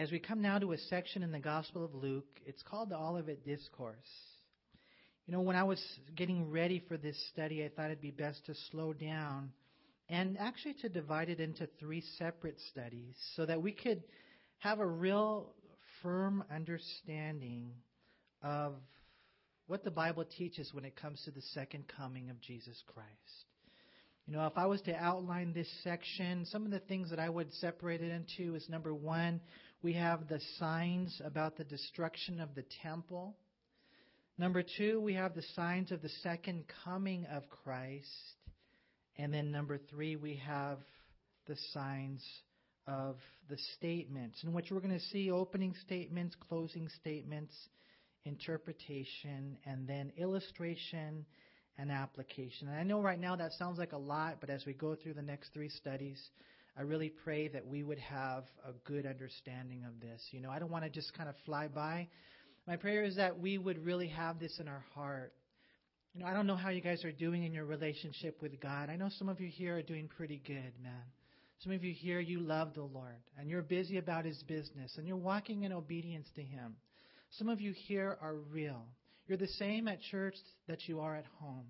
as we come now to a section in the Gospel of Luke, it's called the Olivet Discourse. You know, when I was getting ready for this study, I thought it'd be best to slow down and actually to divide it into three separate studies so that we could have a real firm understanding of what the Bible teaches when it comes to the second coming of Jesus Christ. You know, if I was to outline this section, some of the things that I would separate it into is number one, we have the signs about the destruction of the temple. Number two, we have the signs of the second coming of Christ. And then number three, we have the signs of the statements, in which we're going to see opening statements, closing statements, interpretation, and then illustration and application. And I know right now that sounds like a lot, but as we go through the next three studies, I really pray that we would have a good understanding of this. You know, I don't want to just kind of fly by. My prayer is that we would really have this in our heart. You know, I don't know how you guys are doing in your relationship with God. I know some of you here are doing pretty good, man. Some of you here, you love the Lord, and you're busy about His business, and you're walking in obedience to Him. Some of you here are real. You're the same at church that you are at home.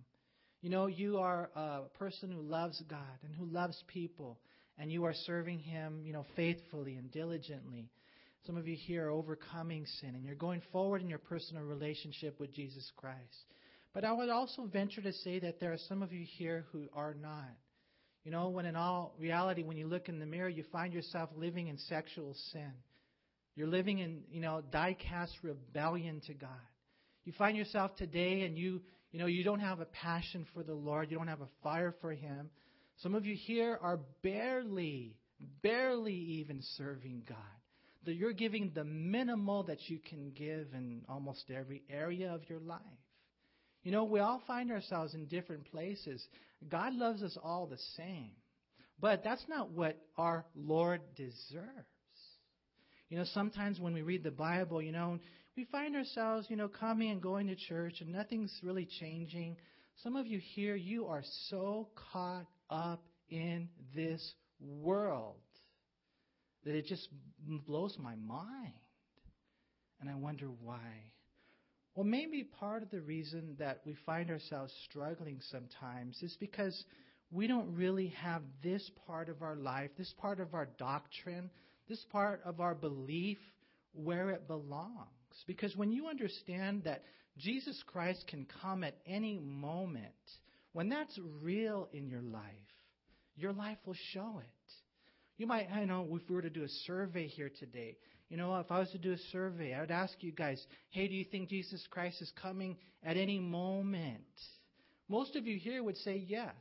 You know, you are a person who loves God and who loves people, and you are serving Him, you know, faithfully and diligently. Some of you here are overcoming sin, and you're going forward in your personal relationship with Jesus Christ. But I would also venture to say that there are some of you here who are not. You know, when in all reality, when you look in the mirror, you find yourself living in sexual sin. You're living in, you know, die-cast rebellion to God. You find yourself today and you, you know, you don't have a passion for the Lord. You don't have a fire for Him. Some of you here are barely, barely even serving God. That you're giving the minimal that you can give in almost every area of your life. You know, we all find ourselves in different places. God loves us all the same. But that's not what our Lord deserves. You know, sometimes when we read the Bible, you know, we find ourselves, you know, coming and going to church and nothing's really changing. Some of you here, you are so caught up in this world that it just blows my mind. And I wonder why. Well, maybe part of the reason that we find ourselves struggling sometimes is because we don't really have this part of our life, this part of our doctrine, this part of our belief where it belongs. Because when you understand that Jesus Christ can come at any moment, when that's real in your life, your life will show it. You might, I know, if we were to do a survey here today, you know, if I was to do a survey, I would ask you guys, hey, do you think Jesus Christ is coming at any moment? Most of you here would say yes.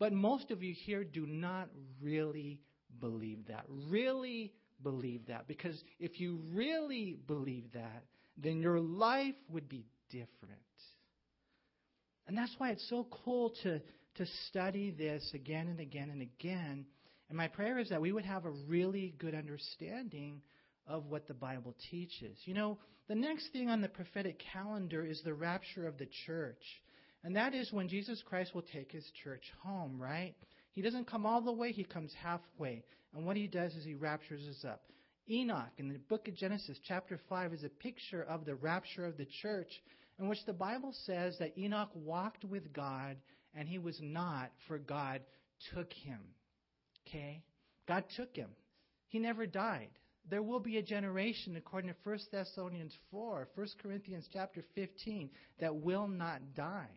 But most of you here do not really believe that. Really believe that. Because if you really believe that, then your life would be different. And that's why it's so cool to, to study this again and again and again. And my prayer is that we would have a really good understanding of what the Bible teaches. You know, the next thing on the prophetic calendar is the rapture of the church. And that is when Jesus Christ will take his church home, right? He doesn't come all the way, he comes halfway. And what he does is he raptures us up. Enoch in the book of Genesis, chapter 5, is a picture of the rapture of the church, in which the Bible says that Enoch walked with God and he was not, for God took him. Okay? God took him. He never died. There will be a generation, according to 1 Thessalonians 4, 1 Corinthians chapter 15, that will not die.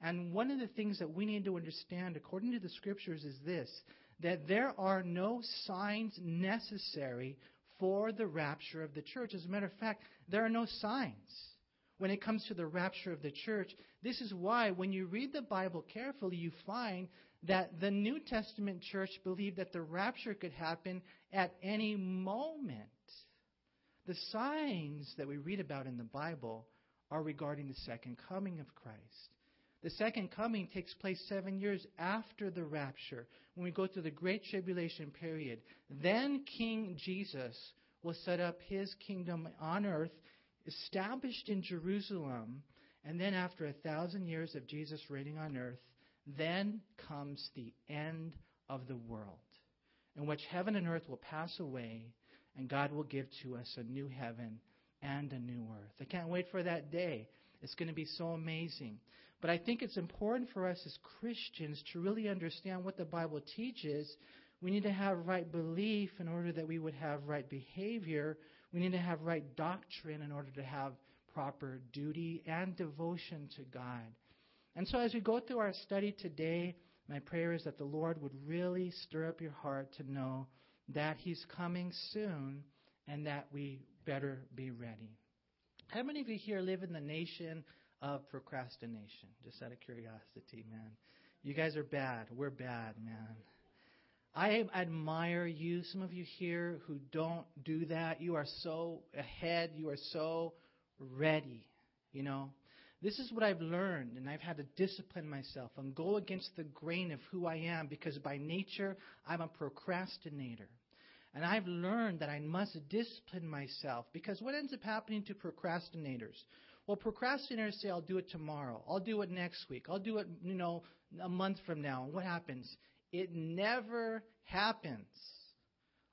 And one of the things that we need to understand, according to the scriptures, is this that there are no signs necessary for the rapture of the church. As a matter of fact, there are no signs when it comes to the rapture of the church. This is why, when you read the Bible carefully, you find that the New Testament church believed that the rapture could happen at any moment. The signs that we read about in the Bible are regarding the second coming of Christ. The second coming takes place seven years after the rapture, when we go through the Great Tribulation period. Then King Jesus will set up his kingdom on earth, established in Jerusalem. And then, after a thousand years of Jesus reigning on earth, then comes the end of the world, in which heaven and earth will pass away. and God will give to us a new heaven and a new earth. I can't wait for that day. It's going to be so amazing. But I think it's important for us as Christians to really understand what the Bible teaches. We need to have right belief in order that we would have right behavior. We need to have right doctrine in order to have proper duty and devotion to God. And so as we go through our study today, my prayer is that the Lord would really stir up your heart to know that He's coming soon and that we better be ready. How many of you here live in the nation of procrastination? Just out of curiosity, man. You guys are bad. We're bad, man. I admire you. Some of you here who don't do that, you are so ahead. You are so ready. You know, this is what I've learned, and I've had to discipline myself and go against the grain of who I am because by nature I'm a procrastinator. And I've learned that I must discipline myself because what ends up happening to procrastinators? Well, procrastinators say, I'll do it tomorrow. I'll do it next week. I'll do it, you know, a month from now. And what happens? It never happens.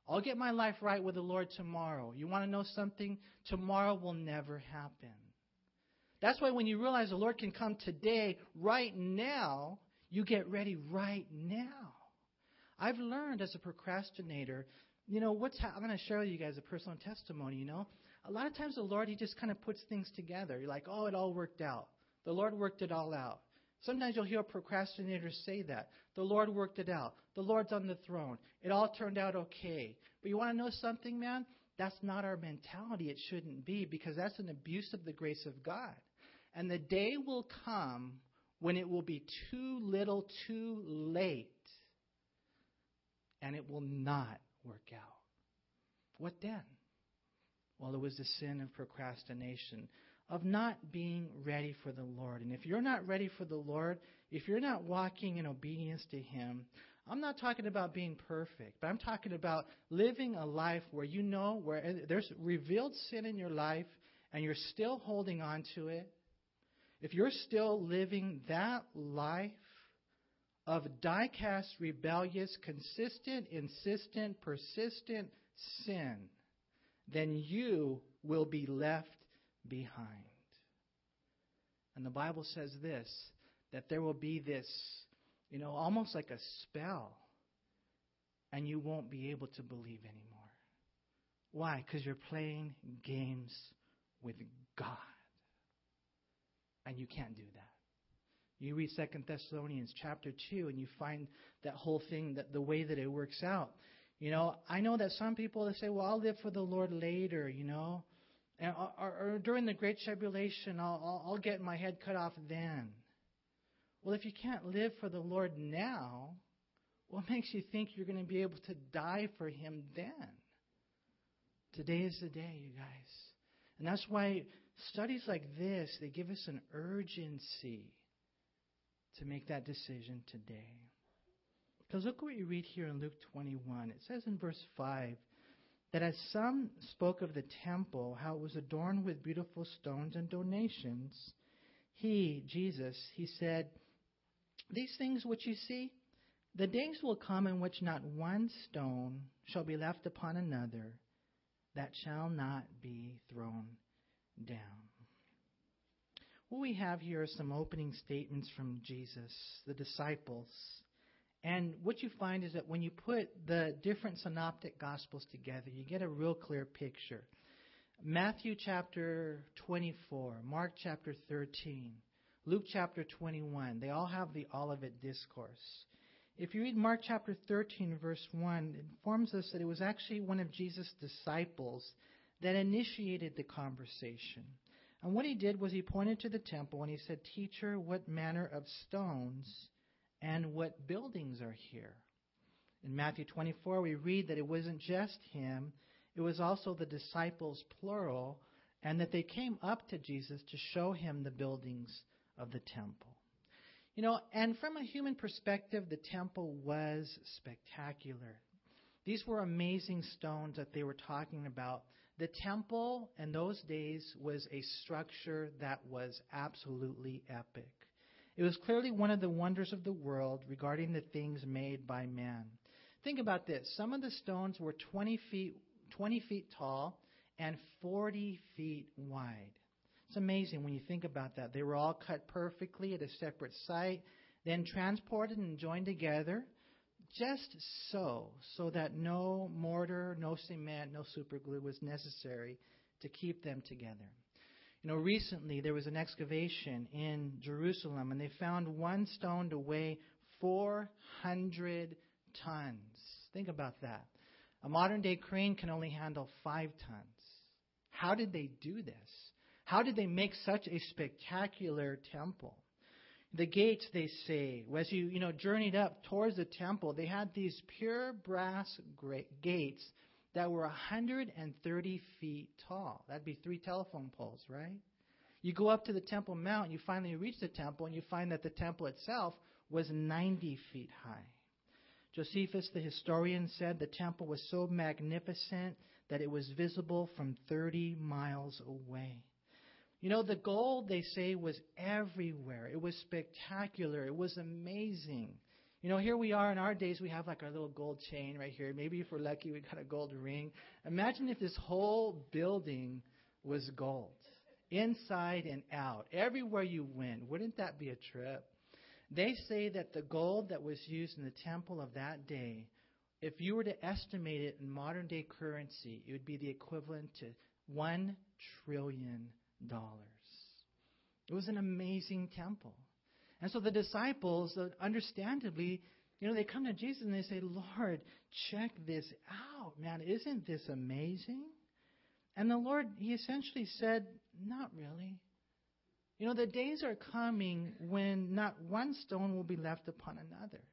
I'll get my life right with the Lord tomorrow. You want to know something? Tomorrow will never happen. That's why when you realize the Lord can come today, right now, you get ready right now. I've learned as a procrastinator, you know, what's ha- I'm going to share with you guys a personal testimony, you know. A lot of times the Lord, He just kind of puts things together. You're like, oh, it all worked out. The Lord worked it all out. Sometimes you'll hear procrastinators say that. The Lord worked it out. The Lord's on the throne. It all turned out okay. But you want to know something, man? That's not our mentality. It shouldn't be because that's an abuse of the grace of God. And the day will come when it will be too little, too late, and it will not work out. What then? Well, it was the sin of procrastination of not being ready for the Lord. And if you're not ready for the Lord, if you're not walking in obedience to Him, I'm not talking about being perfect, but I'm talking about living a life where you know where there's revealed sin in your life and you're still holding on to it. If you're still living that life of die-cast, rebellious, consistent, insistent, persistent sin, then you will be left behind. And the Bible says this that there will be this, you know, almost like a spell, and you won't be able to believe anymore. Why? Because you're playing games with God. And you can't do that. You read Second Thessalonians chapter 2 and you find that whole thing, that the way that it works out. You know, I know that some people they say, "Well, I'll live for the Lord later," you know. And, or, or during the Great Tribulation, I'll, I'll, I'll get my head cut off then. Well, if you can't live for the Lord now, what makes you think you're going to be able to die for Him then? Today is the day, you guys. And that's why studies like this, they give us an urgency to make that decision today. Because look what you read here in Luke 21. It says in verse 5 that as some spoke of the temple, how it was adorned with beautiful stones and donations, he, Jesus, he said, These things which you see, the days will come in which not one stone shall be left upon another that shall not be thrown down. What we have here are some opening statements from Jesus, the disciples. And what you find is that when you put the different synoptic gospels together, you get a real clear picture. Matthew chapter 24, Mark chapter 13, Luke chapter 21, they all have the Olivet Discourse. If you read Mark chapter 13, verse 1, it informs us that it was actually one of Jesus' disciples that initiated the conversation. And what he did was he pointed to the temple and he said, Teacher, what manner of stones and what buildings are here. In Matthew 24, we read that it wasn't just him, it was also the disciples, plural, and that they came up to Jesus to show him the buildings of the temple. You know, and from a human perspective, the temple was spectacular. These were amazing stones that they were talking about. The temple in those days was a structure that was absolutely epic. It was clearly one of the wonders of the world regarding the things made by man. Think about this. Some of the stones were 20 feet, 20 feet tall and 40 feet wide. It's amazing when you think about that. They were all cut perfectly at a separate site, then transported and joined together just so, so that no mortar, no cement, no superglue was necessary to keep them together. You know, recently there was an excavation in Jerusalem, and they found one stone to weigh 400 tons. Think about that. A modern day crane can only handle five tons. How did they do this? How did they make such a spectacular temple? The gates, they say, as you, you know, journeyed up towards the temple, they had these pure brass gates that were 130 feet tall. That'd be three telephone poles, right? You go up to the Temple Mount, you finally reach the temple, and you find that the temple itself was 90 feet high. Josephus, the historian, said the temple was so magnificent that it was visible from 30 miles away. You know, the gold, they say, was everywhere. It was spectacular. It was amazing. You know, here we are in our days, we have like our little gold chain right here. Maybe if we're lucky, we got a gold ring. Imagine if this whole building was gold, inside and out, everywhere you went. Wouldn't that be a trip? They say that the gold that was used in the temple of that day, if you were to estimate it in modern day currency, it would be the equivalent to $1 trillion. It was an amazing temple. And so the disciples, uh, understandably, you know, they come to Jesus and they say, Lord, check this out, man. Isn't this amazing? And the Lord, He essentially said, Not really. You know, the days are coming when not one stone will be left upon another.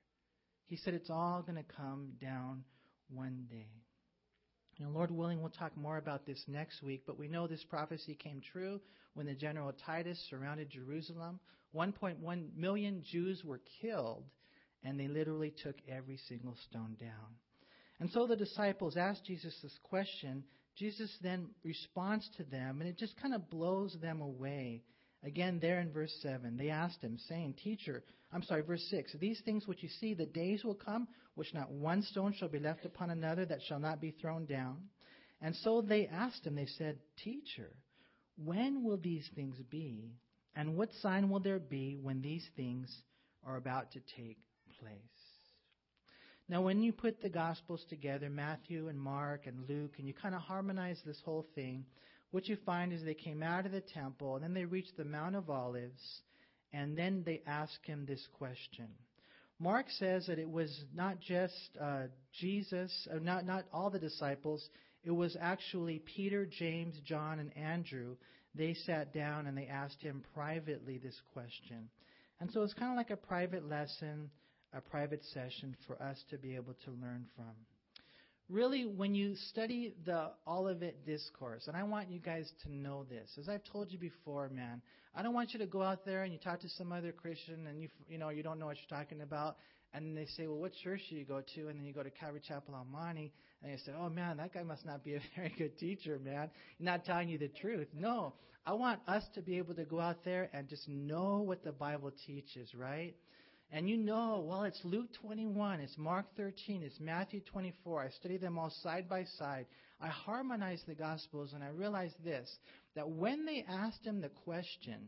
He said it's all going to come down one day. Know, Lord willing, we'll talk more about this next week, but we know this prophecy came true when the general Titus surrounded Jerusalem. 1.1 million Jews were killed, and they literally took every single stone down. And so the disciples asked Jesus this question. Jesus then responds to them, and it just kind of blows them away. Again, there in verse 7, they asked him, saying, Teacher, I'm sorry, verse 6, these things which you see, the days will come, which not one stone shall be left upon another that shall not be thrown down. And so they asked him, they said, Teacher, when will these things be? And what sign will there be when these things are about to take place? Now, when you put the Gospels together, Matthew and Mark and Luke, and you kind of harmonize this whole thing, what you find is they came out of the temple, and then they reached the Mount of Olives, and then they asked him this question. Mark says that it was not just uh, Jesus, uh, not not all the disciples. It was actually Peter, James, John, and Andrew. They sat down and they asked him privately this question. And so it's kind of like a private lesson, a private session for us to be able to learn from really, when you study the Olivet Discourse, and I want you guys to know this, as I've told you before, man, I don't want you to go out there and you talk to some other Christian and you, you know, you don't know what you're talking about, and they say, well, what church do you go to? And then you go to Calvary Chapel El Monte, and you say, oh man, that guy must not be a very good teacher, man. Not telling you the truth. No, I want us to be able to go out there and just know what the Bible teaches, right? And you know, well, it's Luke 21, it's Mark 13, it's Matthew 24. I study them all side by side. I harmonize the Gospels, and I realize this that when they asked him the question,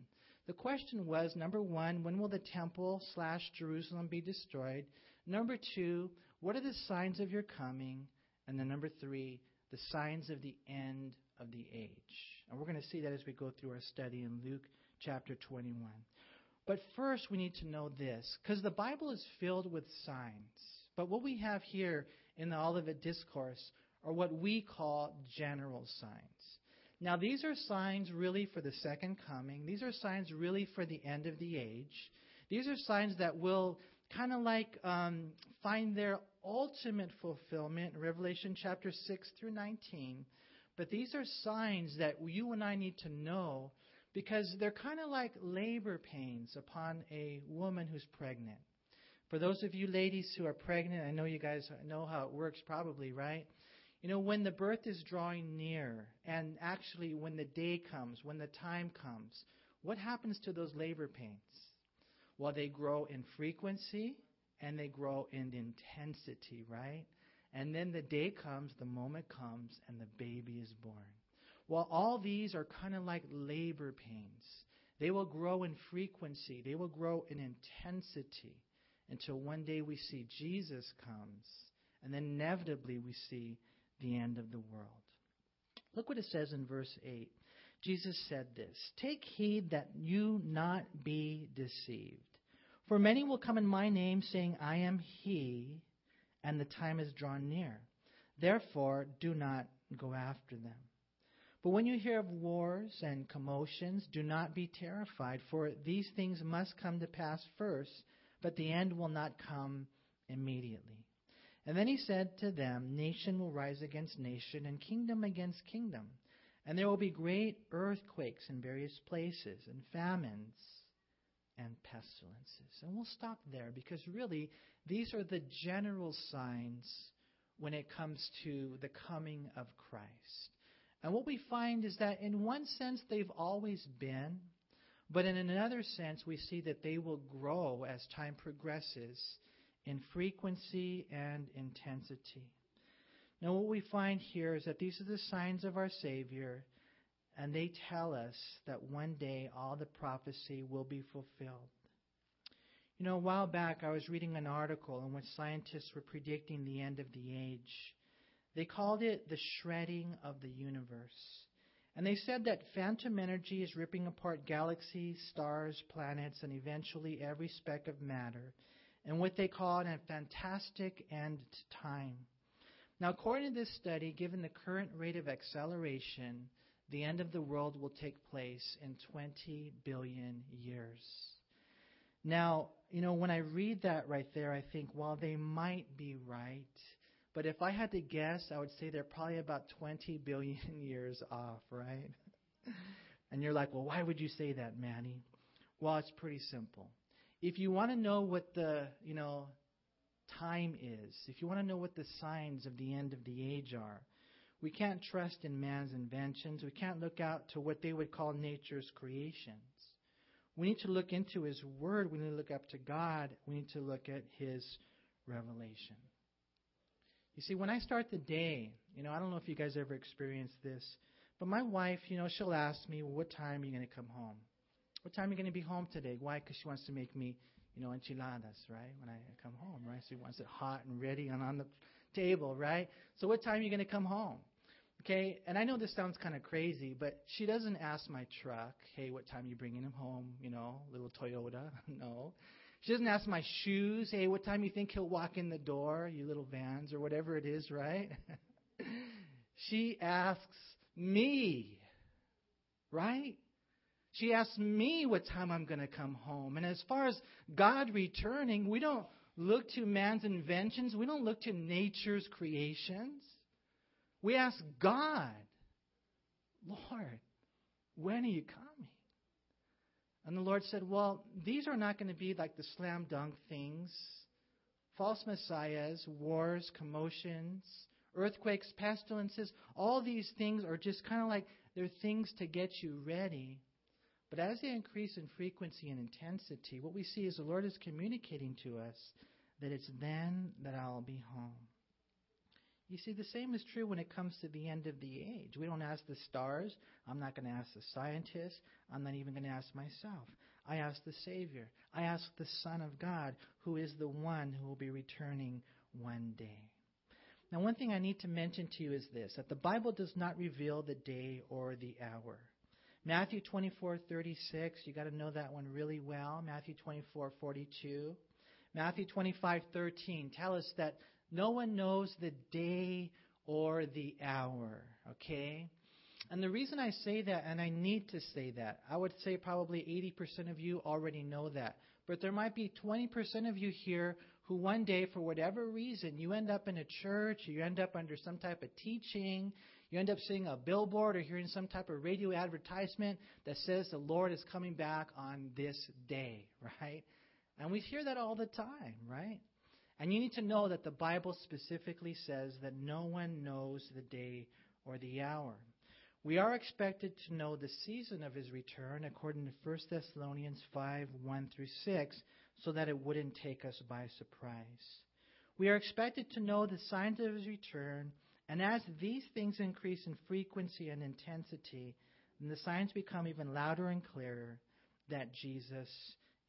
the question was number one, when will the temple slash Jerusalem be destroyed? Number two, what are the signs of your coming? And then number three, the signs of the end of the age. And we're going to see that as we go through our study in Luke chapter 21. But first, we need to know this, because the Bible is filled with signs. But what we have here in the Olivet Discourse are what we call general signs. Now, these are signs really for the second coming. These are signs really for the end of the age. These are signs that will kind of like um, find their ultimate fulfillment in Revelation chapter 6 through 19. But these are signs that you and I need to know because they're kind of like labor pains upon a woman who's pregnant. For those of you ladies who are pregnant, I know you guys know how it works probably, right? You know, when the birth is drawing near, and actually when the day comes, when the time comes, what happens to those labor pains? Well, they grow in frequency and they grow in intensity, right? And then the day comes, the moment comes, and the baby is born. Well, all these are kind of like labor pains. They will grow in frequency, they will grow in intensity until one day we see Jesus comes, and then inevitably we see the end of the world. Look what it says in verse 8. Jesus said this Take heed that you not be deceived. For many will come in my name, saying, I am he, and the time is drawn near. Therefore, do not go after them. But when you hear of wars and commotions, do not be terrified, for these things must come to pass first, but the end will not come immediately. And then he said to them, Nation will rise against nation, and kingdom against kingdom. And there will be great earthquakes in various places, and famines and pestilences. And we'll stop there because really these are the general signs when it comes to the coming of Christ. And what we find is that in one sense they've always been, but in another sense we see that they will grow as time progresses in frequency and intensity. Now, what we find here is that these are the signs of our Savior, and they tell us that one day all the prophecy will be fulfilled. You know, a while back I was reading an article in which scientists were predicting the end of the age. They called it the shredding of the universe. And they said that phantom energy is ripping apart galaxies, stars, planets, and eventually every speck of matter in what they call a fantastic end time. Now, according to this study, given the current rate of acceleration, the end of the world will take place in 20 billion years. Now, you know, when I read that right there, I think, well, they might be right. But if I had to guess, I would say they're probably about 20 billion years off, right? and you're like, well, why would you say that, Manny? Well, it's pretty simple. If you want to know what the, you know, time is, if you want to know what the signs of the end of the age are, we can't trust in man's inventions. We can't look out to what they would call nature's creations. We need to look into His Word. We need to look up to God. We need to look at His revelation. You see, when I start the day, you know, I don't know if you guys ever experienced this, but my wife, you know, she'll ask me, well, what time are you going to come home? What time are you going to be home today? Why? Because she wants to make me, you know, enchiladas, right? When I come home, right? She wants it hot and ready and on the table, right? So what time are you going to come home? Okay, and I know this sounds kind of crazy, but she doesn't ask my truck, hey, what time are you bringing him home? You know, little Toyota. no. She doesn't ask my shoes, hey, what time you think he'll walk in the door, you little vans, or whatever it is, right? she asks me, right? She asks me what time I'm going to come home. And as far as God returning, we don't look to man's inventions, we don't look to nature's creations. We ask God, Lord, when are you coming? And the Lord said, Well, these are not going to be like the slam dunk things false messiahs, wars, commotions, earthquakes, pestilences. All these things are just kind of like they're things to get you ready. But as they increase in frequency and intensity, what we see is the Lord is communicating to us that it's then that I'll be home. You see, the same is true when it comes to the end of the age. We don't ask the stars. I'm not going to ask the scientists. I'm not even going to ask myself. I ask the Savior. I ask the Son of God, who is the one who will be returning one day. Now, one thing I need to mention to you is this that the Bible does not reveal the day or the hour. Matthew 24:36, you got to know that one really well. Matthew 24:42. Matthew 25:13 tell us that no one knows the day or the hour, okay? And the reason I say that, and I need to say that, I would say probably 80% of you already know that. But there might be 20% of you here who one day, for whatever reason, you end up in a church, you end up under some type of teaching, you end up seeing a billboard or hearing some type of radio advertisement that says the Lord is coming back on this day, right? And we hear that all the time, right? And you need to know that the Bible specifically says that no one knows the day or the hour. We are expected to know the season of his return according to 1 Thessalonians 5 1 through 6, so that it wouldn't take us by surprise. We are expected to know the signs of his return, and as these things increase in frequency and intensity, then the signs become even louder and clearer that Jesus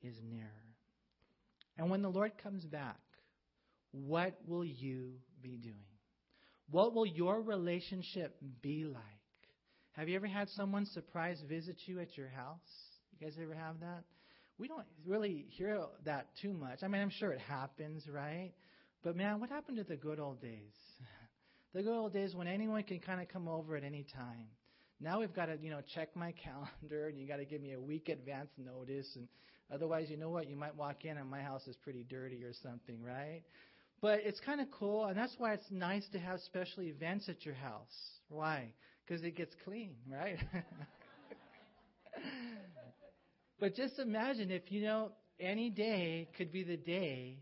is nearer. And when the Lord comes back, what will you be doing? What will your relationship be like? Have you ever had someone surprise visit you at your house? You guys ever have that? We don't really hear that too much. I mean, I'm sure it happens, right? But man, what happened to the good old days? The good old days when anyone can kind of come over at any time. Now we've got to, you know, check my calendar and you got to give me a week advance notice and otherwise, you know what, you might walk in and my house is pretty dirty or something, right? But it's kind of cool, and that's why it's nice to have special events at your house. Why? Because it gets clean, right? but just imagine if, you know, any day could be the day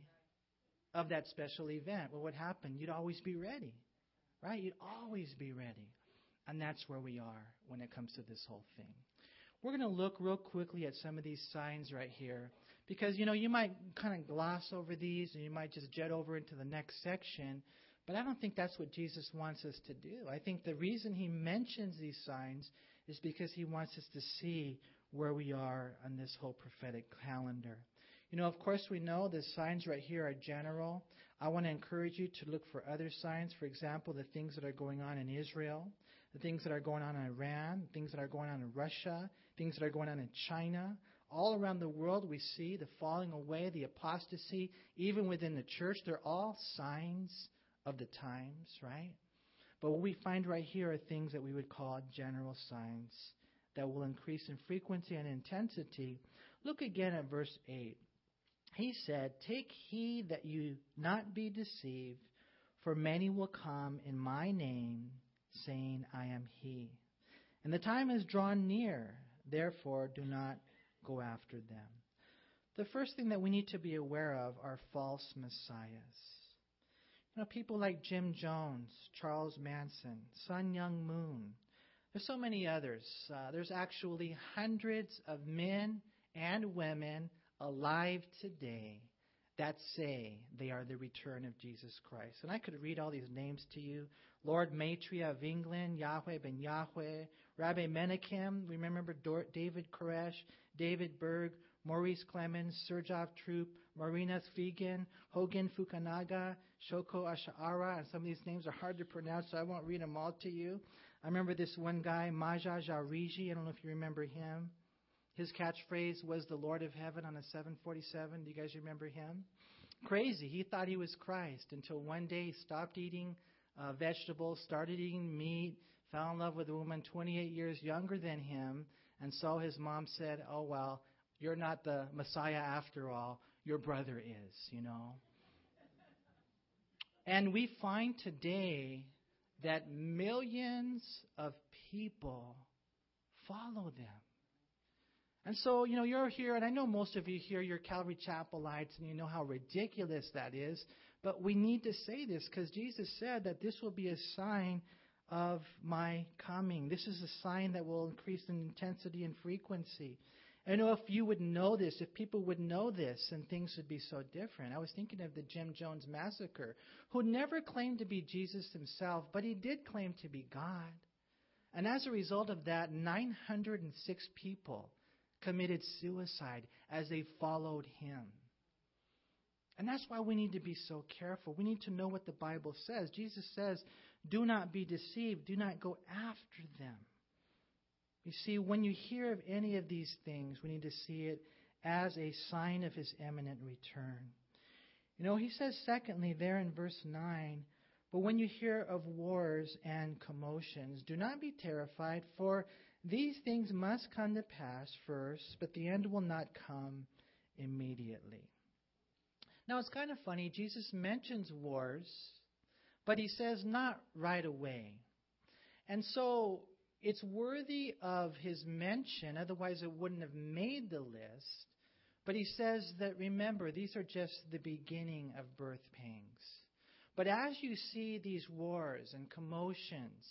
of that special event. What would happen? You'd always be ready, right? You'd always be ready. And that's where we are when it comes to this whole thing. We're going to look real quickly at some of these signs right here. Because, you know, you might kind of gloss over these and you might just jet over into the next section. But I don't think that's what Jesus wants us to do. I think the reason he mentions these signs is because he wants us to see where we are on this whole prophetic calendar. You know, of course, we know the signs right here are general. I want to encourage you to look for other signs. For example, the things that are going on in Israel, the things that are going on in Iran, things that are going on in Russia, things that are going on in China, all around the world, we see the falling away, the apostasy, even within the church. They're all signs of the times, right? But what we find right here are things that we would call general signs that will increase in frequency and intensity. Look again at verse 8. He said, Take heed that you not be deceived, for many will come in my name, saying, I am he. And the time is drawn near, therefore do not go after them. The first thing that we need to be aware of are false messiahs. You know, people like Jim Jones, Charles Manson, Sun Myung Moon. There's so many others. Uh, there's actually hundreds of men and women alive today that say they are the return of Jesus Christ. And I could read all these names to you. Lord Maitreya of England, Yahweh ben Yahweh, Rabbi Menachem, remember David Koresh, David Berg, Maurice Clemens, Sergov Troop, Marina Tsvigun, Hogen Fukunaga, Shoko Asahara, and some of these names are hard to pronounce, so I won't read them all to you. I remember this one guy, Maja Jariji, I don't know if you remember him. His catchphrase was the Lord of Heaven on a 747. Do you guys remember him? Crazy. He thought he was Christ until one day he stopped eating uh, vegetables, started eating meat, fell in love with a woman 28 years younger than him, and so his mom said, Oh, well, you're not the Messiah after all. Your brother is, you know. And we find today that millions of people follow them. And so, you know, you're here, and I know most of you here, you're Calvary Chapelites, and you know how ridiculous that is. But we need to say this because Jesus said that this will be a sign of my coming. This is a sign that will increase in intensity and frequency. I know if you would know this, if people would know this, then things would be so different. I was thinking of the Jim Jones massacre, who never claimed to be Jesus himself, but he did claim to be God. And as a result of that, 906 people committed suicide as they followed him. And that's why we need to be so careful. We need to know what the Bible says. Jesus says, Do not be deceived, do not go after them. You see, when you hear of any of these things, we need to see it as a sign of his imminent return. You know, he says, secondly, there in verse 9, but when you hear of wars and commotions, do not be terrified, for these things must come to pass first, but the end will not come immediately. Now, it's kind of funny. Jesus mentions wars, but he says not right away. And so it's worthy of his mention, otherwise, it wouldn't have made the list. But he says that remember, these are just the beginning of birth pangs. But as you see these wars and commotions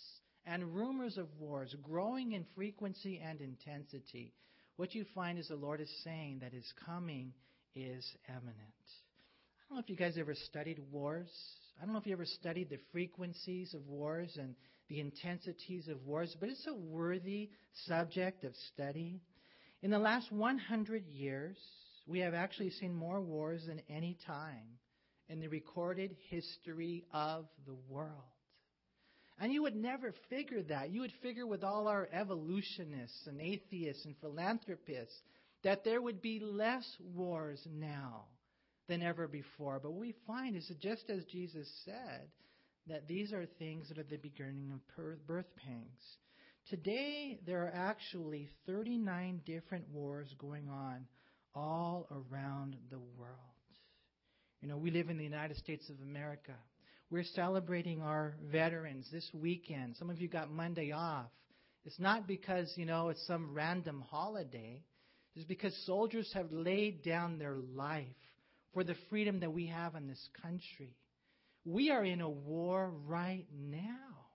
and rumors of wars growing in frequency and intensity, what you find is the Lord is saying that his coming is imminent. I don't know if you guys ever studied wars. I don't know if you ever studied the frequencies of wars and the intensities of wars, but it's a worthy subject of study. In the last 100 years, we have actually seen more wars than any time in the recorded history of the world. And you would never figure that. You would figure with all our evolutionists and atheists and philanthropists that there would be less wars now than ever before. But what we find is that just as Jesus said, that these are things that are the beginning of birth pangs. Today, there are actually 39 different wars going on all around the world. You know, we live in the United States of America. We're celebrating our veterans this weekend. Some of you got Monday off. It's not because, you know, it's some random holiday. It's because soldiers have laid down their life for the freedom that we have in this country. We are in a war right now.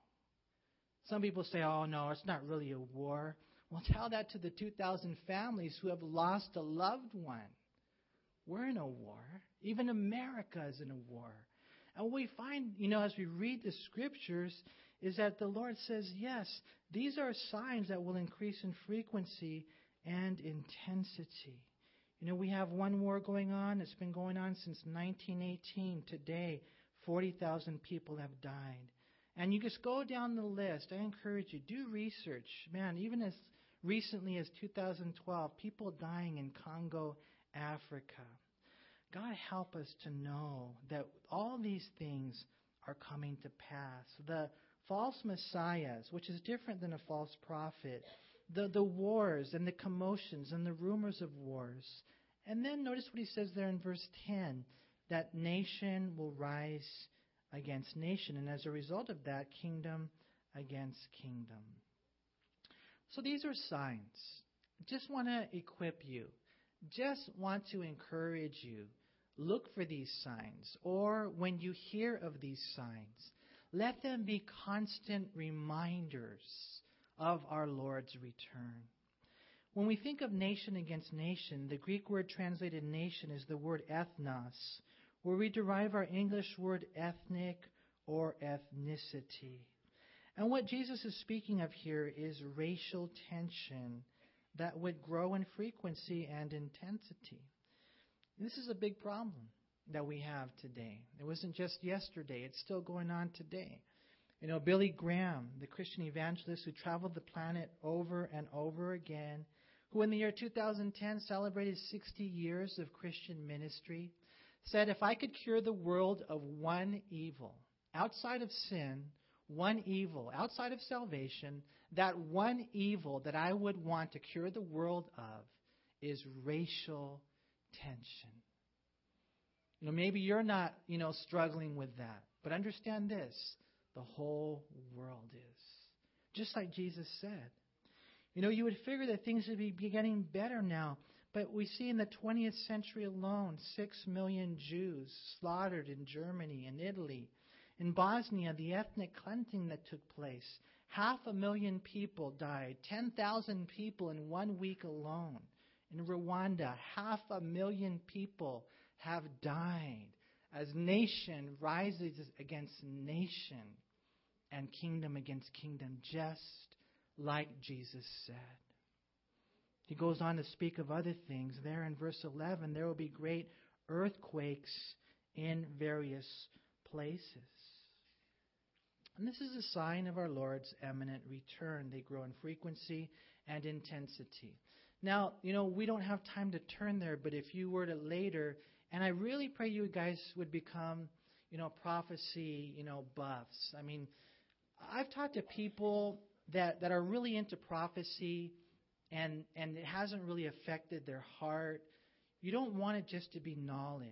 Some people say, oh, no, it's not really a war. Well, tell that to the 2,000 families who have lost a loved one. We're in a war. Even America is in a war. And what we find, you know, as we read the scriptures, is that the Lord says, yes, these are signs that will increase in frequency and intensity. You know, we have one war going on. It's been going on since 1918. Today, 40,000 people have died. And you just go down the list. I encourage you, do research. Man, even as recently as 2012, people dying in Congo, Africa. God help us to know that all these things are coming to pass. The false messiahs, which is different than a false prophet, the, the wars and the commotions and the rumors of wars. And then notice what he says there in verse 10 that nation will rise against nation, and as a result of that, kingdom against kingdom. So these are signs. Just want to equip you. Just want to encourage you. Look for these signs. Or when you hear of these signs, let them be constant reminders of our Lord's return. When we think of nation against nation, the Greek word translated nation is the word ethnos, where we derive our English word ethnic or ethnicity. And what Jesus is speaking of here is racial tension that would grow in frequency and intensity. This is a big problem that we have today. It wasn't just yesterday, it's still going on today. You know, Billy Graham, the Christian evangelist who traveled the planet over and over again, who in the year 2010 celebrated 60 years of Christian ministry, said, If I could cure the world of one evil, outside of sin, one evil, outside of salvation, that one evil that I would want to cure the world of is racial tension. You know, maybe you're not, you know, struggling with that. But understand this the whole world is. Just like Jesus said. You know, you would figure that things would be getting better now. But we see in the 20th century alone, six million Jews slaughtered in Germany and Italy. In Bosnia, the ethnic cleansing that took place, half a million people died, 10,000 people in one week alone. In Rwanda, half a million people have died as nation rises against nation and kingdom against kingdom, just like Jesus said. He goes on to speak of other things. There in verse 11, there will be great earthquakes in various places. And this is a sign of our Lord's imminent return. They grow in frequency and intensity. Now, you know, we don't have time to turn there, but if you were to later, and I really pray you guys would become, you know, prophecy, you know, buffs. I mean, I've talked to people that, that are really into prophecy and, and it hasn't really affected their heart. You don't want it just to be knowledge.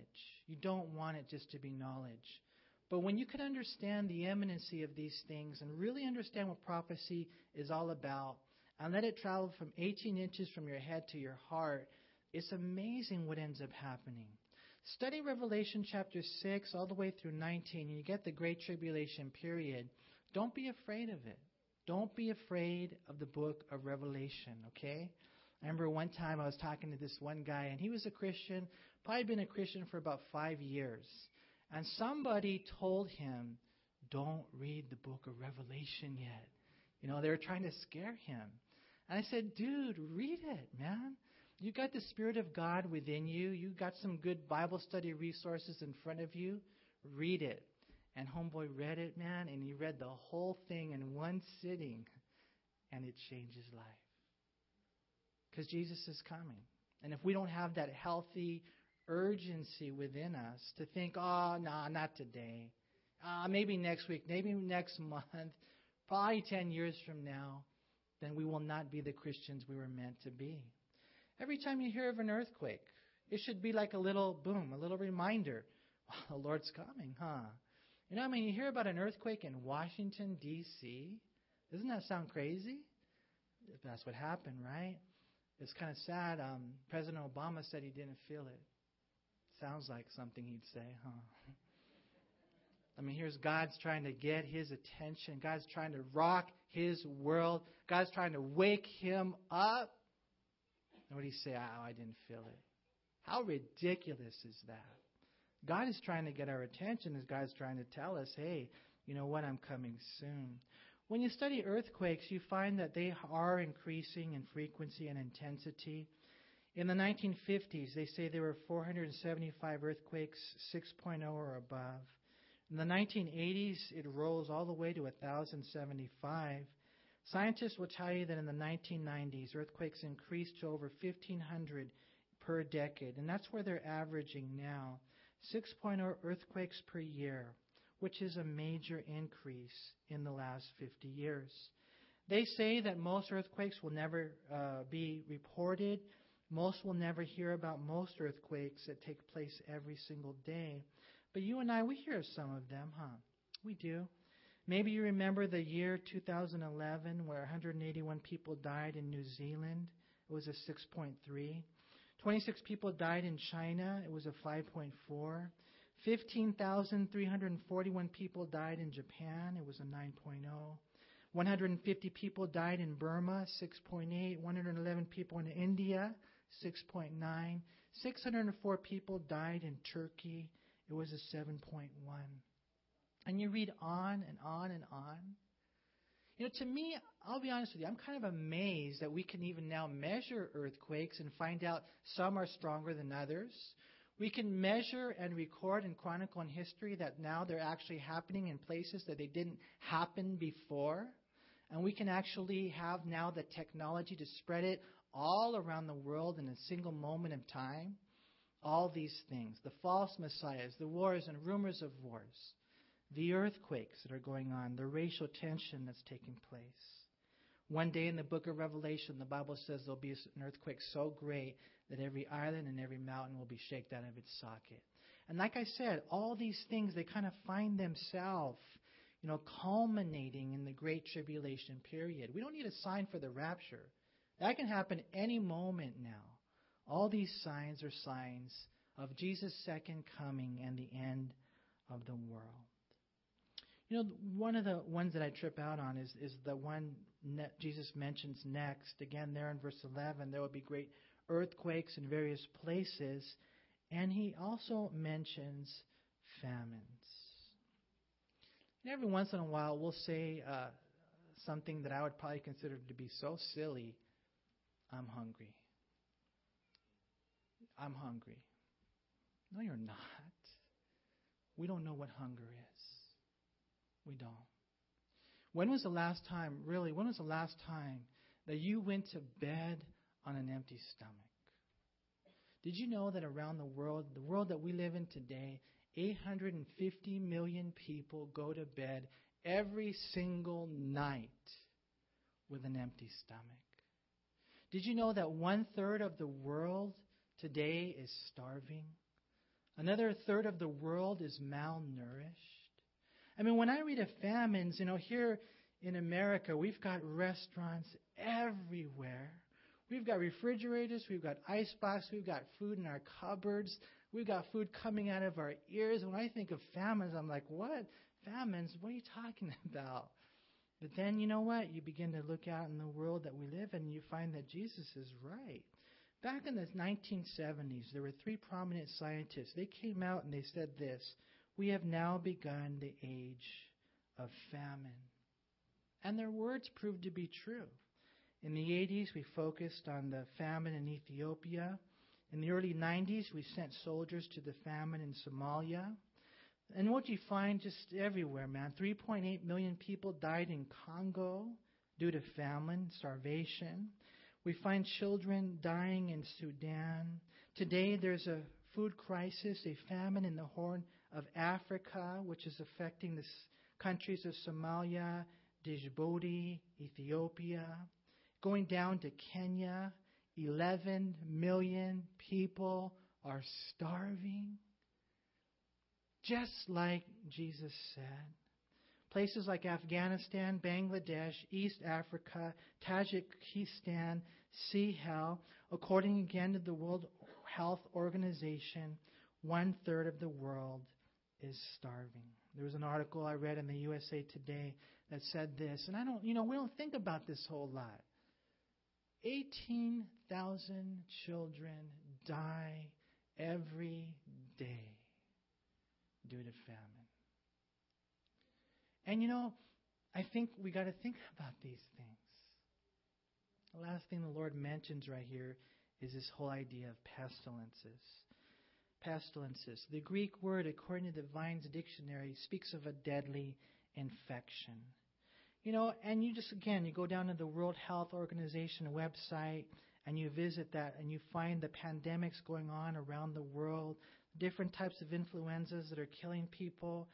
You don't want it just to be knowledge. But when you can understand the imminency of these things and really understand what prophecy is all about, and let it travel from 18 inches from your head to your heart, it's amazing what ends up happening. Study Revelation chapter 6 all the way through 19, and you get the Great Tribulation period. Don't be afraid of it. Don't be afraid of the book of Revelation, okay? I remember one time I was talking to this one guy, and he was a Christian, probably been a Christian for about five years. And somebody told him, Don't read the book of Revelation yet. You know, they were trying to scare him. And I said, Dude, read it, man. You got the Spirit of God within you. You got some good Bible study resources in front of you. Read it. And Homeboy read it, man, and he read the whole thing in one sitting, and it changed his life. Because Jesus is coming. And if we don't have that healthy urgency within us to think, oh, no, nah, not today. Uh, maybe next week, maybe next month, probably 10 years from now, then we will not be the Christians we were meant to be. Every time you hear of an earthquake, it should be like a little boom, a little reminder. Well, the Lord's coming, huh? You know, I mean, you hear about an earthquake in Washington, D.C. Doesn't that sound crazy? That's what happened, right? It's kind of sad. Um, President Obama said he didn't feel it. Sounds like something he'd say, huh? I mean, here's God's trying to get his attention. God's trying to rock his world. God's trying to wake him up. What do you say? Ah, oh, I didn't feel it. How ridiculous is that? God is trying to get our attention as God's trying to tell us, hey, you know what? I'm coming soon. When you study earthquakes, you find that they are increasing in frequency and intensity. In the 1950s, they say there were 475 earthquakes 6.0 or above. In the 1980s, it rose all the way to 1,075. Scientists will tell you that in the 1990s, earthquakes increased to over 1,500 per decade, and that's where they're averaging now 6.0 earthquakes per year, which is a major increase in the last 50 years. They say that most earthquakes will never uh, be reported. Most will never hear about most earthquakes that take place every single day. But you and I, we hear of some of them, huh? We do. Maybe you remember the year 2011 where 181 people died in New Zealand. It was a 6.3. 26 people died in China. It was a 5.4. 15,341 people died in Japan. It was a 9.0. 150 people died in Burma, 6.8. 111 people in India, 6.9. 604 people died in Turkey. It was a 7.1. And you read on and on and on. You know, to me, I'll be honest with you, I'm kind of amazed that we can even now measure earthquakes and find out some are stronger than others. We can measure and record and chronicle in history that now they're actually happening in places that they didn't happen before. And we can actually have now the technology to spread it all around the world in a single moment of time. All these things the false messiahs, the wars and rumors of wars the earthquakes that are going on, the racial tension that's taking place. One day in the book of Revelation, the Bible says there'll be an earthquake so great that every island and every mountain will be shaken out of its socket. And like I said, all these things, they kind of find themselves, you know, culminating in the great tribulation period. We don't need a sign for the rapture. That can happen any moment now. All these signs are signs of Jesus' second coming and the end of the world. You know, one of the ones that I trip out on is, is the one that Jesus mentions next. Again, there in verse 11, there will be great earthquakes in various places. And he also mentions famines. And every once in a while, we'll say uh, something that I would probably consider to be so silly I'm hungry. I'm hungry. No, you're not. We don't know what hunger is. We don't. When was the last time, really, when was the last time that you went to bed on an empty stomach? Did you know that around the world, the world that we live in today, 850 million people go to bed every single night with an empty stomach? Did you know that one third of the world today is starving? Another third of the world is malnourished. I mean, when I read of famines, you know, here in America, we've got restaurants everywhere. We've got refrigerators, we've got ice boxes, we've got food in our cupboards, we've got food coming out of our ears. When I think of famines, I'm like, what? Famines? What are you talking about? But then you know what? You begin to look out in the world that we live in and you find that Jesus is right. Back in the 1970s, there were three prominent scientists. They came out and they said this We have now begun the age of famine. And their words proved to be true. In the 80s, we focused on the famine in Ethiopia. In the early 90s, we sent soldiers to the famine in Somalia. And what you find just everywhere, man 3.8 million people died in Congo due to famine, starvation. We find children dying in Sudan. Today, there's a food crisis, a famine in the Horn of Africa, which is affecting the countries of Somalia, Djibouti, Ethiopia. Going down to Kenya, 11 million people are starving. Just like Jesus said. Places like Afghanistan, Bangladesh, East Africa, Tajikistan, Sahel, according again to the World Health Organization, one third of the world is starving. There was an article I read in the USA Today that said this, and I don't, you know, we don't think about this whole lot. 18,000 children die every day due to famine. And you know, I think we got to think about these things. The last thing the Lord mentions right here is this whole idea of pestilences. Pestilences. The Greek word, according to the Vine's dictionary, speaks of a deadly infection. You know, and you just, again, you go down to the World Health Organization website and you visit that and you find the pandemics going on around the world, different types of influenzas that are killing people,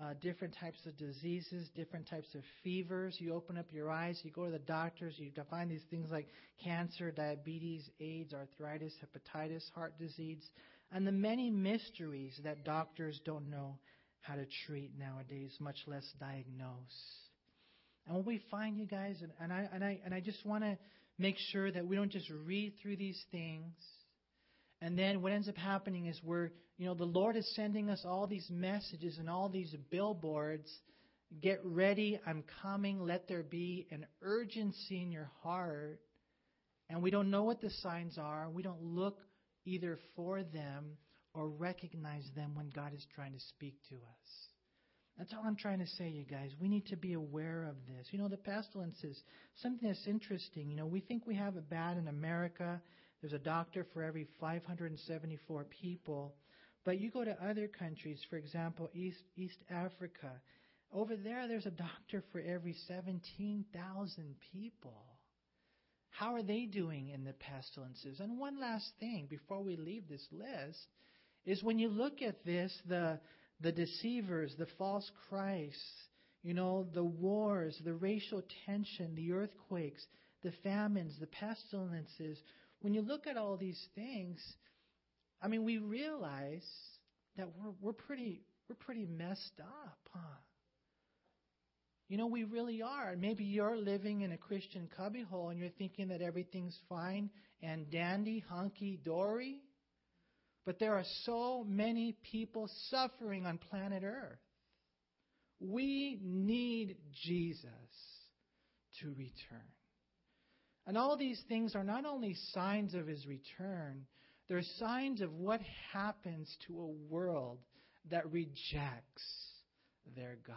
uh, different types of diseases, different types of fevers. You open up your eyes, you go to the doctors, you find these things like cancer, diabetes, AIDS, arthritis, hepatitis, heart disease, and the many mysteries that doctors don't know how to treat nowadays, much less diagnose. And what we find, you guys, and, and I and I and I just want to make sure that we don't just read through these things and then what ends up happening is we're, you know, the Lord is sending us all these messages and all these billboards. Get ready, I'm coming. Let there be an urgency in your heart. And we don't know what the signs are. We don't look either for them or recognize them when God is trying to speak to us. That's all I'm trying to say, you guys. We need to be aware of this. You know, the pestilences, something that's interesting. You know, we think we have it bad in America there's a doctor for every 574 people. But you go to other countries, for example, East, East Africa. Over there, there's a doctor for every 17,000 people. How are they doing in the pestilences? And one last thing before we leave this list is when you look at this, the, the deceivers, the false Christs, you know, the wars, the racial tension, the earthquakes, the famines, the pestilences, when you look at all these things, I mean, we realize that we're, we're pretty we're pretty messed up, huh? You know, we really are. Maybe you're living in a Christian cubbyhole and you're thinking that everything's fine and dandy, hunky dory. But there are so many people suffering on planet Earth. We need Jesus to return. And all these things are not only signs of his return, they're signs of what happens to a world that rejects their God.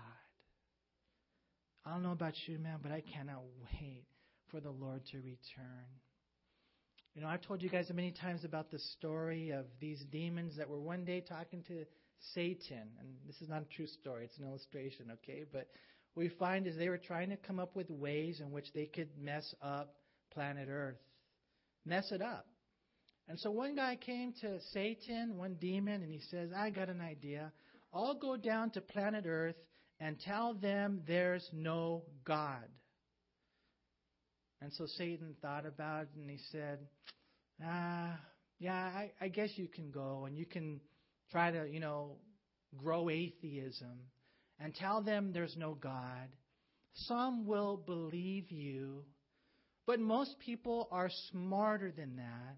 I don't know about you, man, but I cannot wait for the Lord to return. You know, I've told you guys many times about the story of these demons that were one day talking to Satan. And this is not a true story, it's an illustration, okay? But we find is they were trying to come up with ways in which they could mess up planet Earth. Mess it up. And so one guy came to Satan, one demon, and he says, I got an idea. I'll go down to planet Earth and tell them there's no God. And so Satan thought about it and he said, Ah, yeah, I, I guess you can go and you can try to, you know, grow atheism and tell them there's no God. Some will believe you, but most people are smarter than that.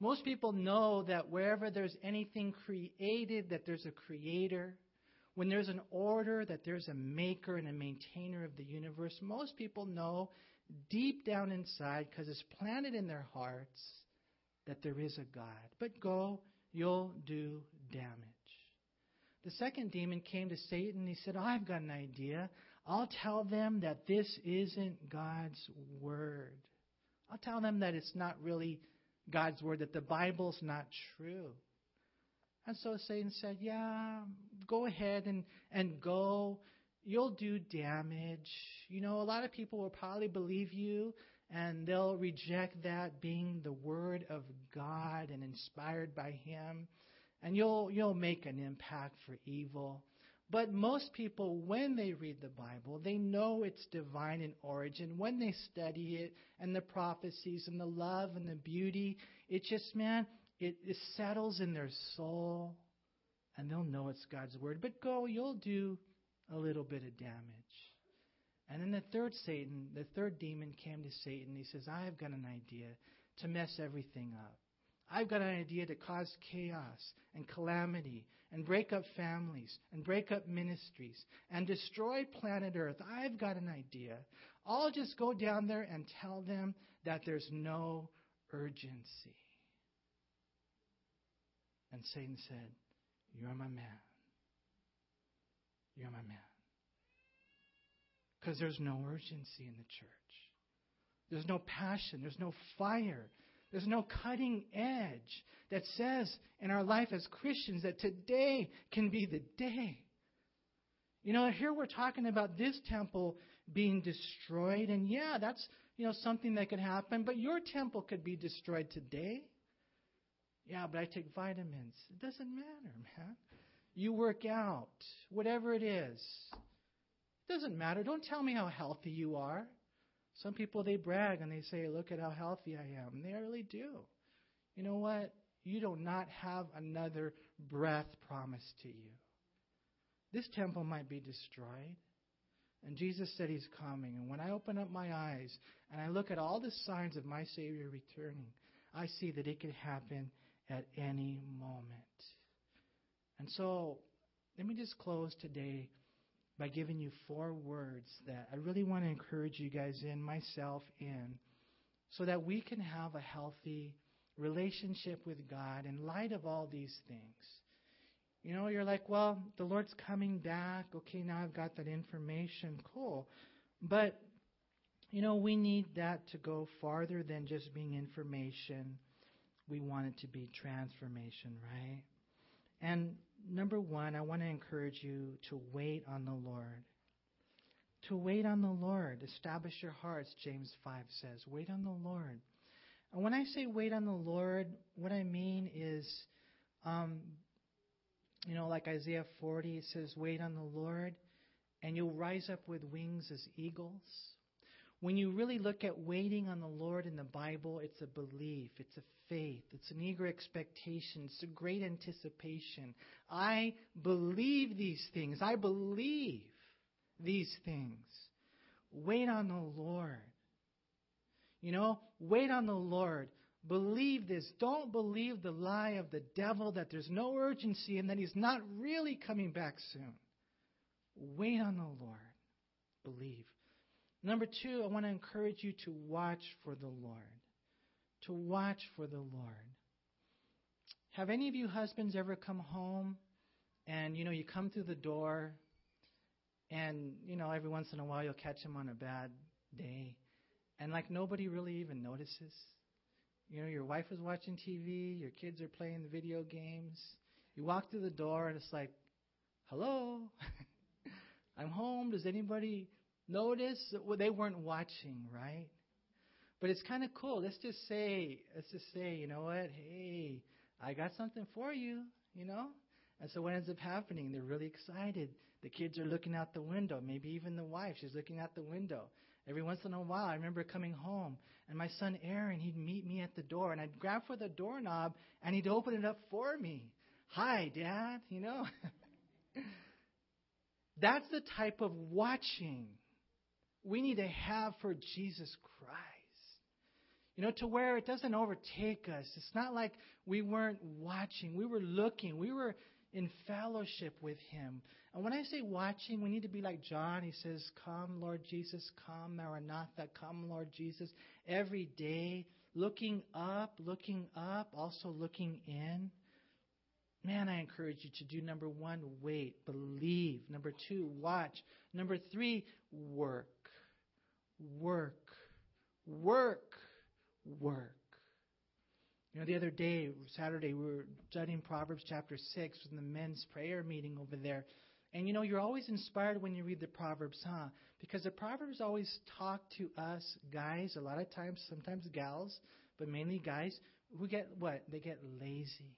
Most people know that wherever there's anything created, that there's a creator. When there's an order, that there's a maker and a maintainer of the universe. Most people know deep down inside, because it's planted in their hearts, that there is a God. But go, you'll do damage. The second demon came to Satan. He said, I've got an idea. I'll tell them that this isn't God's word. I'll tell them that it's not really God's word, that the Bible's not true. And so Satan said, Yeah, go ahead and, and go. You'll do damage. You know, a lot of people will probably believe you and they'll reject that being the word of God and inspired by Him. And you'll, you'll make an impact for evil. But most people, when they read the Bible, they know it's divine in origin. When they study it and the prophecies and the love and the beauty, it just, man, it, it settles in their soul and they'll know it's God's word. But go, you'll do a little bit of damage. And then the third Satan, the third demon came to Satan. He says, I've got an idea to mess everything up. I've got an idea to cause chaos and calamity and break up families and break up ministries and destroy planet Earth. I've got an idea. I'll just go down there and tell them that there's no urgency. And Satan said, You're my man. You're my man. Because there's no urgency in the church. There's no passion. There's no fire. There's no cutting edge that says in our life as Christians that today can be the day. You know, here we're talking about this temple being destroyed, and yeah, that's you know something that could happen, but your temple could be destroyed today. Yeah, but I take vitamins. It doesn't matter, man. You work out, whatever it is. It doesn't matter. Don't tell me how healthy you are. Some people they brag and they say, "Look at how healthy I am." And they really do. You know what? You do not have another breath promised to you. This temple might be destroyed. And Jesus said he's coming. And when I open up my eyes and I look at all the signs of my Savior returning, I see that it could happen at any moment. And so, let me just close today by giving you four words that I really want to encourage you guys in, myself in, so that we can have a healthy relationship with God in light of all these things. You know, you're like, well, the Lord's coming back. Okay, now I've got that information. Cool. But, you know, we need that to go farther than just being information we want it to be transformation, right? And number one, I want to encourage you to wait on the Lord. To wait on the Lord. Establish your hearts, James 5 says. Wait on the Lord. And when I say wait on the Lord, what I mean is, um, you know, like Isaiah 40, says, wait on the Lord, and you'll rise up with wings as eagles. When you really look at waiting on the Lord in the Bible, it's a belief, it's a faith, it's an eager expectation, it's a great anticipation. I believe these things. I believe these things. Wait on the Lord. You know, wait on the Lord. Believe this. Don't believe the lie of the devil that there's no urgency and that he's not really coming back soon. Wait on the Lord. Believe. Number two, I want to encourage you to watch for the Lord. To watch for the Lord. Have any of you husbands ever come home and, you know, you come through the door and, you know, every once in a while you'll catch him on a bad day and, like, nobody really even notices? You know, your wife is watching TV, your kids are playing the video games. You walk through the door and it's like, hello, I'm home. Does anybody Notice they weren't watching, right? But it's kind of cool. Let's just say, let's just say, you know what? Hey, I got something for you, you know? And so what ends up happening? They're really excited. The kids are looking out the window. Maybe even the wife, she's looking out the window. Every once in a while, I remember coming home, and my son Aaron, he'd meet me at the door, and I'd grab for the doorknob, and he'd open it up for me. Hi, Dad, you know? That's the type of watching we need to have for Jesus Christ. You know, to where it doesn't overtake us. It's not like we weren't watching. We were looking. We were, in fellowship with Him. And when I say watching, we need to be like John. He says, Come, Lord Jesus, come, Maranatha, come, Lord Jesus. Every day, looking up, looking up, also looking in. Man, I encourage you to do number one, wait, believe. Number two, watch. Number three, work. Work. Work. Work. You know, the other day, Saturday, we were studying Proverbs chapter 6 in the men's prayer meeting over there. And you know, you're always inspired when you read the Proverbs, huh? Because the Proverbs always talk to us guys, a lot of times, sometimes gals, but mainly guys, who get what? They get lazy.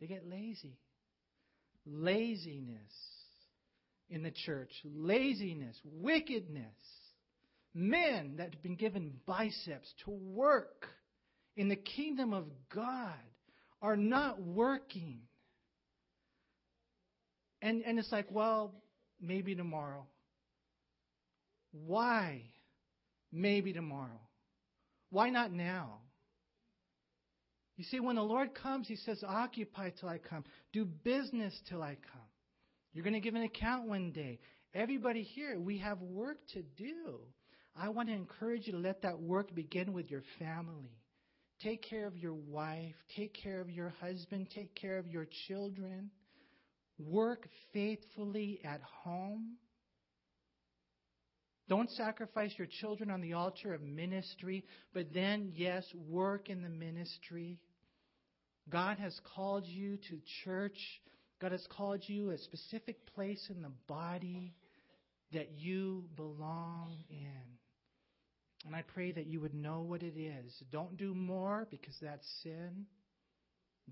They get lazy. Laziness in the church, laziness, wickedness. Men that have been given biceps to work in the kingdom of God are not working. And, and it's like, well, maybe tomorrow. Why? Maybe tomorrow. Why not now? You see, when the Lord comes, He says, Occupy till I come. Do business till I come. You're going to give an account one day. Everybody here, we have work to do. I want to encourage you to let that work begin with your family. Take care of your wife. Take care of your husband. Take care of your children. Work faithfully at home. Don't sacrifice your children on the altar of ministry, but then, yes, work in the ministry. God has called you to church. God has called you a specific place in the body that you belong in. And I pray that you would know what it is. Don't do more because that's sin.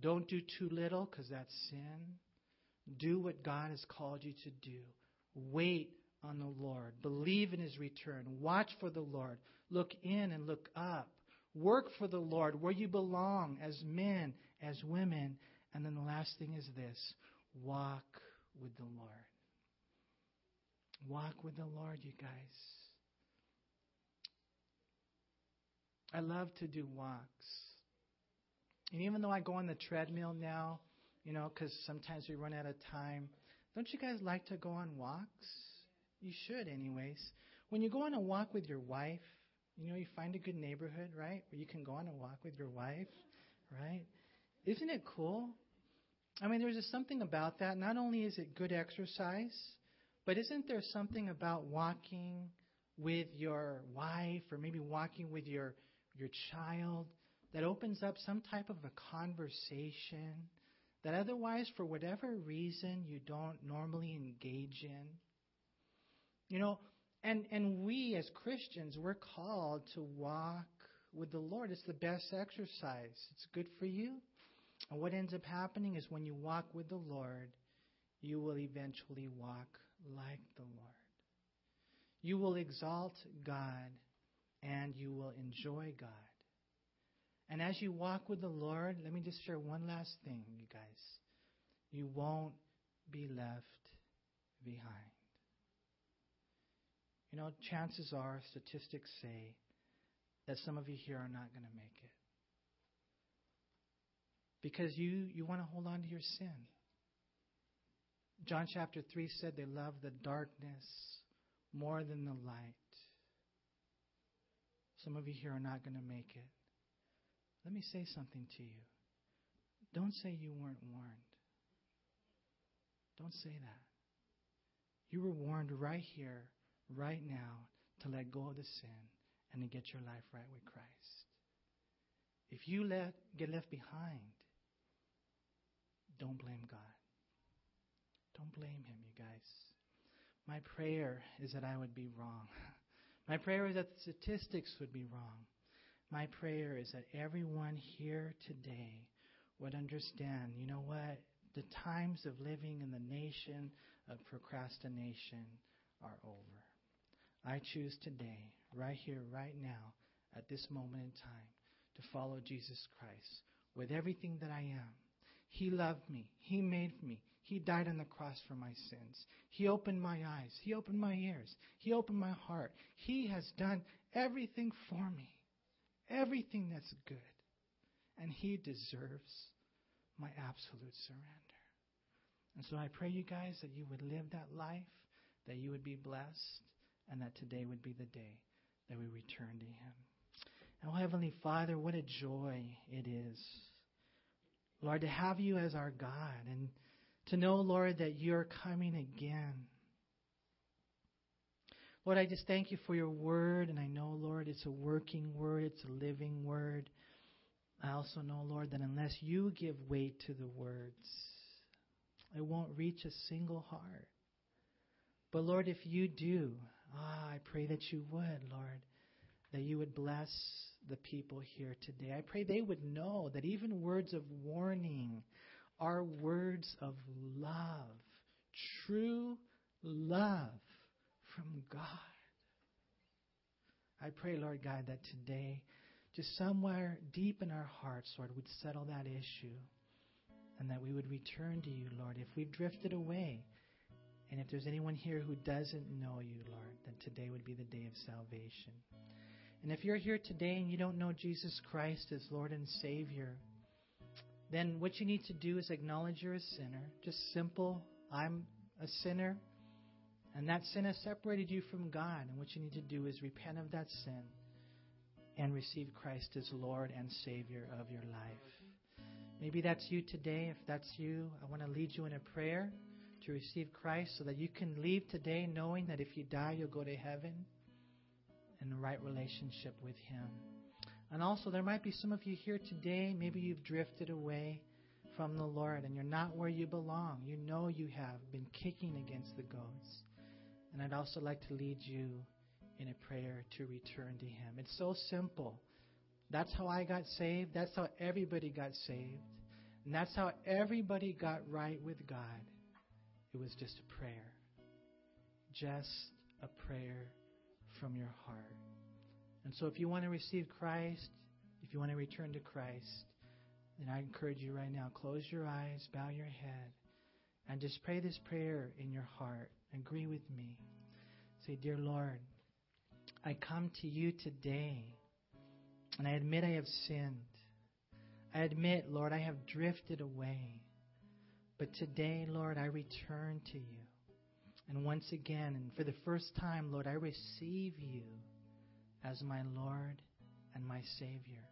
Don't do too little because that's sin. Do what God has called you to do. Wait on the Lord. Believe in his return. Watch for the Lord. Look in and look up. Work for the Lord where you belong as men, as women. And then the last thing is this walk with the Lord. Walk with the Lord, you guys. I love to do walks. And even though I go on the treadmill now, you know, because sometimes we run out of time, don't you guys like to go on walks? You should, anyways. When you go on a walk with your wife, you know, you find a good neighborhood, right? Where you can go on a walk with your wife, right? Isn't it cool? I mean, there's just something about that. Not only is it good exercise, but isn't there something about walking with your wife or maybe walking with your your child that opens up some type of a conversation that otherwise, for whatever reason, you don't normally engage in. You know, and, and we as Christians, we're called to walk with the Lord. It's the best exercise. It's good for you. And what ends up happening is when you walk with the Lord, you will eventually walk like the Lord. You will exalt God and you will enjoy God. And as you walk with the Lord, let me just share one last thing, you guys. You won't be left behind. You know, chances are, statistics say, that some of you here are not going to make it. Because you, you want to hold on to your sin. John chapter 3 said they love the darkness more than the light. Some of you here are not going to make it. Let me say something to you. Don't say you weren't warned. Don't say that. You were warned right here, right now, to let go of the sin and to get your life right with Christ. If you let, get left behind, don't blame God. Don't blame Him, you guys. My prayer is that I would be wrong. My prayer is that the statistics would be wrong. My prayer is that everyone here today would understand you know what? The times of living in the nation of procrastination are over. I choose today, right here, right now, at this moment in time, to follow Jesus Christ with everything that I am. He loved me. He made me. He died on the cross for my sins. He opened my eyes. He opened my ears. He opened my heart. He has done everything for me. Everything that's good. And He deserves my absolute surrender. And so I pray you guys that you would live that life, that you would be blessed, and that today would be the day that we return to Him. Oh, Heavenly Father, what a joy it is, Lord, to have you as our God and to know, Lord, that you're coming again. Lord, I just thank you for your word, and I know, Lord, it's a working word, it's a living word. I also know, Lord, that unless you give weight to the words, it won't reach a single heart. But Lord, if you do, ah, I pray that you would, Lord, that you would bless the people here today. I pray they would know that even words of warning are words of love, true love from God. I pray, Lord God, that today, just somewhere deep in our hearts, Lord, would settle that issue and that we would return to you, Lord. If we've drifted away, and if there's anyone here who doesn't know you, Lord, then today would be the day of salvation. And if you're here today and you don't know Jesus Christ as Lord and Savior, then what you need to do is acknowledge you're a sinner. Just simple, I'm a sinner. And that sin has separated you from God. And what you need to do is repent of that sin and receive Christ as Lord and Savior of your life. Maybe that's you today. If that's you, I want to lead you in a prayer to receive Christ so that you can leave today knowing that if you die, you'll go to heaven in the right relationship with Him. And also, there might be some of you here today, maybe you've drifted away from the Lord and you're not where you belong. You know you have been kicking against the goats. And I'd also like to lead you in a prayer to return to Him. It's so simple. That's how I got saved. That's how everybody got saved. And that's how everybody got right with God. It was just a prayer. Just a prayer from your heart. And so if you want to receive Christ, if you want to return to Christ, then I encourage you right now, close your eyes, bow your head, and just pray this prayer in your heart. Agree with me. Say, Dear Lord, I come to you today, and I admit I have sinned. I admit, Lord, I have drifted away. But today, Lord, I return to you. And once again, and for the first time, Lord, I receive you as my Lord and my Savior.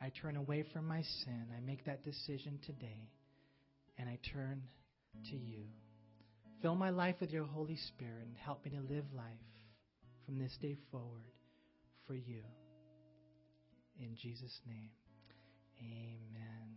I turn away from my sin. I make that decision today, and I turn to you. Fill my life with your Holy Spirit and help me to live life from this day forward for you. In Jesus' name, amen.